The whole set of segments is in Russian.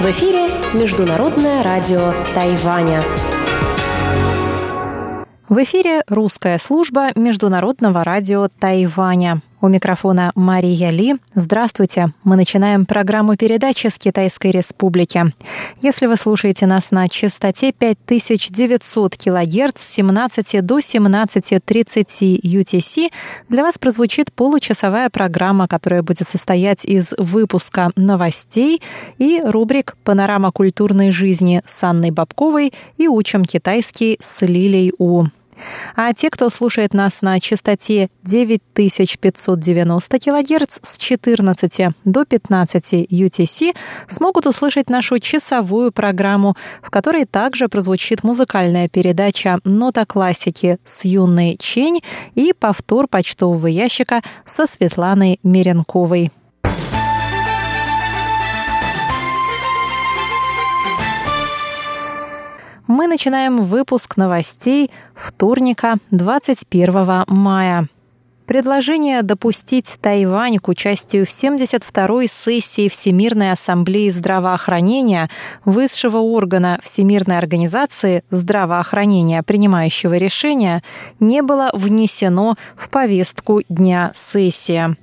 В эфире Международное радио Тайваня. В эфире русская служба Международного радио Тайваня. У микрофона Мария Ли. Здравствуйте. Мы начинаем программу передачи с Китайской Республики. Если вы слушаете нас на частоте 5900 кГц с 17 до 17.30 UTC, для вас прозвучит получасовая программа, которая будет состоять из выпуска новостей и рубрик «Панорама культурной жизни» с Анной Бабковой и «Учим китайский» с Лилей У. А те, кто слушает нас на частоте 9590 кГц с 14 до 15 UTC, смогут услышать нашу часовую программу, в которой также прозвучит музыкальная передача «Нота классики» с юной Чень и повтор почтового ящика со Светланой Меренковой. Мы начинаем выпуск новостей вторника 21 мая. Предложение допустить Тайвань к участию в 72-й сессии Всемирной ассамблеи здравоохранения высшего органа Всемирной организации здравоохранения, принимающего решения, не было внесено в повестку дня сессии.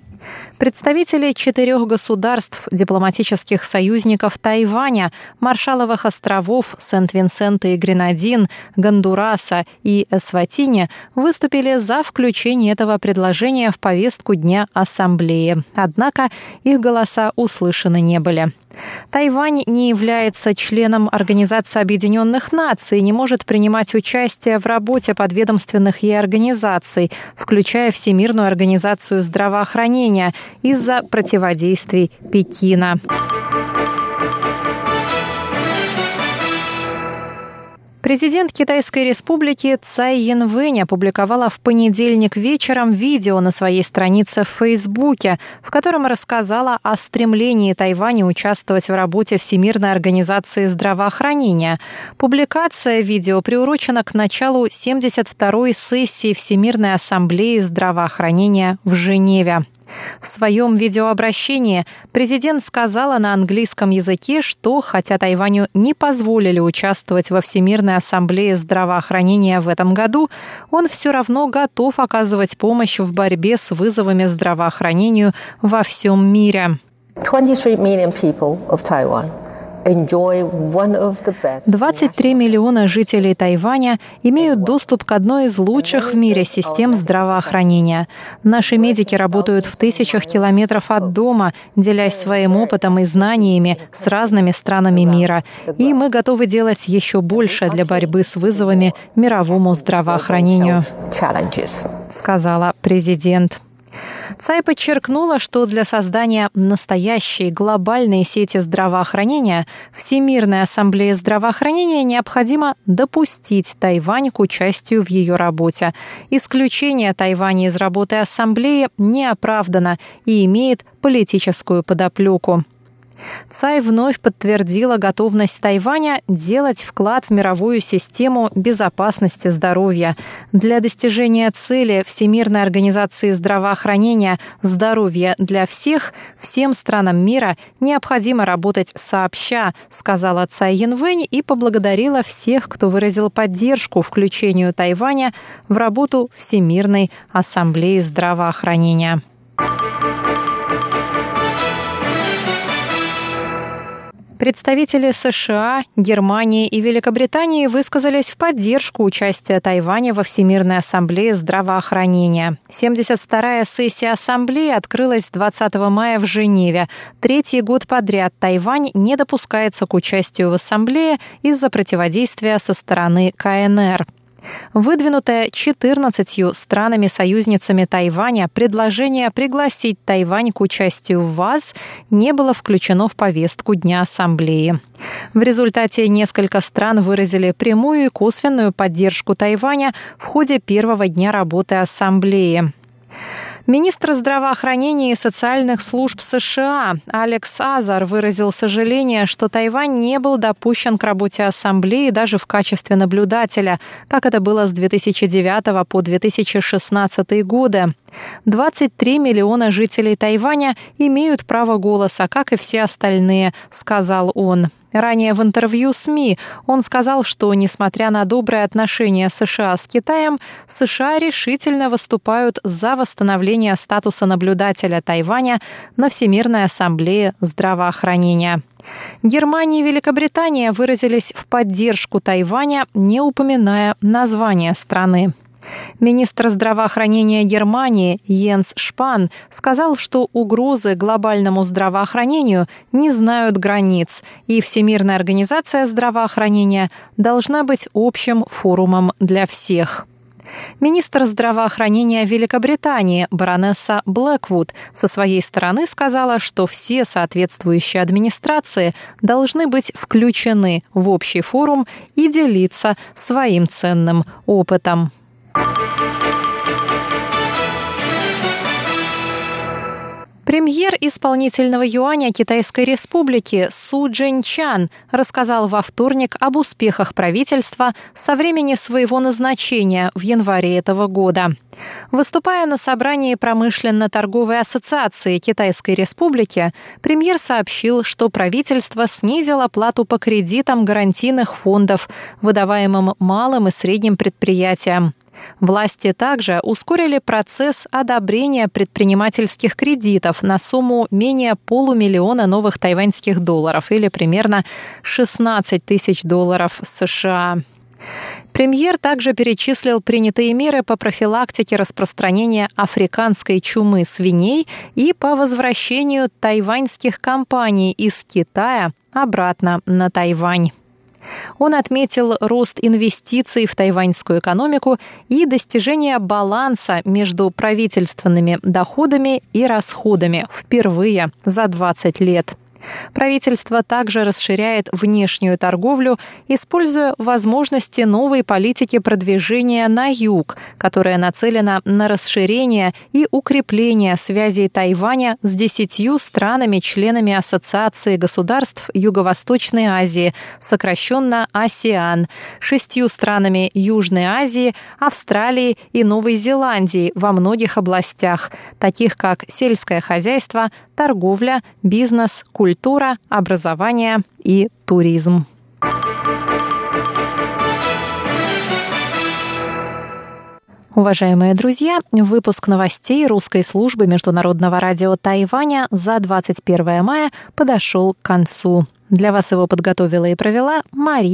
Представители четырех государств, дипломатических союзников Тайваня, Маршаловых островов, Сент-Винсента и Гренадин, Гондураса и Эсватини выступили за включение этого предложения в повестку дня Ассамблеи. Однако их голоса услышаны не были. Тайвань не является членом Организации Объединенных Наций и не может принимать участие в работе подведомственных ей организаций, включая Всемирную организацию здравоохранения, из-за противодействий Пекина. Президент Китайской республики Цай Янвэнь опубликовала в понедельник вечером видео на своей странице в Фейсбуке, в котором рассказала о стремлении Тайваня участвовать в работе Всемирной организации здравоохранения. Публикация видео приурочена к началу 72-й сессии Всемирной ассамблеи здравоохранения в Женеве. В своем видеообращении президент сказала на английском языке, что хотя Тайваню не позволили участвовать во Всемирной ассамблее здравоохранения в этом году, он все равно готов оказывать помощь в борьбе с вызовами здравоохранению во всем мире. 23 million people of 23 миллиона жителей Тайваня имеют доступ к одной из лучших в мире систем здравоохранения. Наши медики работают в тысячах километров от дома, делясь своим опытом и знаниями с разными странами мира. И мы готовы делать еще больше для борьбы с вызовами мировому здравоохранению, сказала президент. Цай подчеркнула, что для создания настоящей глобальной сети здравоохранения Всемирная ассамблея здравоохранения необходимо допустить Тайвань к участию в ее работе. Исключение Тайваня из работы ассамблеи не оправдано и имеет политическую подоплеку. Цай вновь подтвердила готовность Тайваня делать вклад в мировую систему безопасности здоровья. Для достижения цели Всемирной организации здравоохранения «Здоровье для всех» всем странам мира необходимо работать сообща, сказала Цай Янвэнь и поблагодарила всех, кто выразил поддержку включению Тайваня в работу Всемирной ассамблеи здравоохранения. Представители США, Германии и Великобритании высказались в поддержку участия Тайваня во Всемирной ассамблее здравоохранения. 72-я сессия ассамблеи открылась 20 мая в Женеве. Третий год подряд Тайвань не допускается к участию в ассамблее из-за противодействия со стороны КНР. Выдвинутое 14 странами-союзницами Тайваня предложение пригласить Тайвань к участию в ВАЗ не было включено в повестку Дня Ассамблеи. В результате несколько стран выразили прямую и косвенную поддержку Тайваня в ходе первого дня работы Ассамблеи. Министр здравоохранения и социальных служб США Алекс Азар выразил сожаление, что Тайвань не был допущен к работе Ассамблеи даже в качестве наблюдателя, как это было с 2009 по 2016 годы. 23 миллиона жителей Тайваня имеют право голоса, как и все остальные, сказал он. Ранее в интервью СМИ он сказал, что, несмотря на добрые отношения США с Китаем, США решительно выступают за восстановление статуса наблюдателя Тайваня на Всемирной ассамблее здравоохранения. Германия и Великобритания выразились в поддержку Тайваня, не упоминая название страны. Министр здравоохранения Германии Йенс Шпан сказал, что угрозы глобальному здравоохранению не знают границ, и Всемирная организация здравоохранения должна быть общим форумом для всех. Министр здравоохранения Великобритании баронесса Блэквуд со своей стороны сказала, что все соответствующие администрации должны быть включены в общий форум и делиться своим ценным опытом. Премьер исполнительного юаня Китайской Республики Су Джинчан рассказал во вторник об успехах правительства со времени своего назначения в январе этого года. Выступая на собрании промышленно-торговой ассоциации Китайской Республики, премьер сообщил, что правительство снизило плату по кредитам гарантийных фондов, выдаваемым малым и средним предприятиям. Власти также ускорили процесс одобрения предпринимательских кредитов на сумму менее полумиллиона новых тайваньских долларов или примерно 16 тысяч долларов США. Премьер также перечислил принятые меры по профилактике распространения африканской чумы свиней и по возвращению тайваньских компаний из Китая обратно на Тайвань. Он отметил рост инвестиций в тайваньскую экономику и достижение баланса между правительственными доходами и расходами впервые за 20 лет. Правительство также расширяет внешнюю торговлю, используя возможности новой политики продвижения на юг, которая нацелена на расширение и укрепление связей Тайваня с десятью странами-членами Ассоциации государств Юго-Восточной Азии, сокращенно АСИАН, шестью странами Южной Азии, Австралии и Новой Зеландии во многих областях, таких как сельское хозяйство, торговля, бизнес, культура, образование и туризм. Уважаемые друзья, выпуск новостей русской службы Международного радио Тайваня за 21 мая подошел к концу. Для вас его подготовила и провела Мария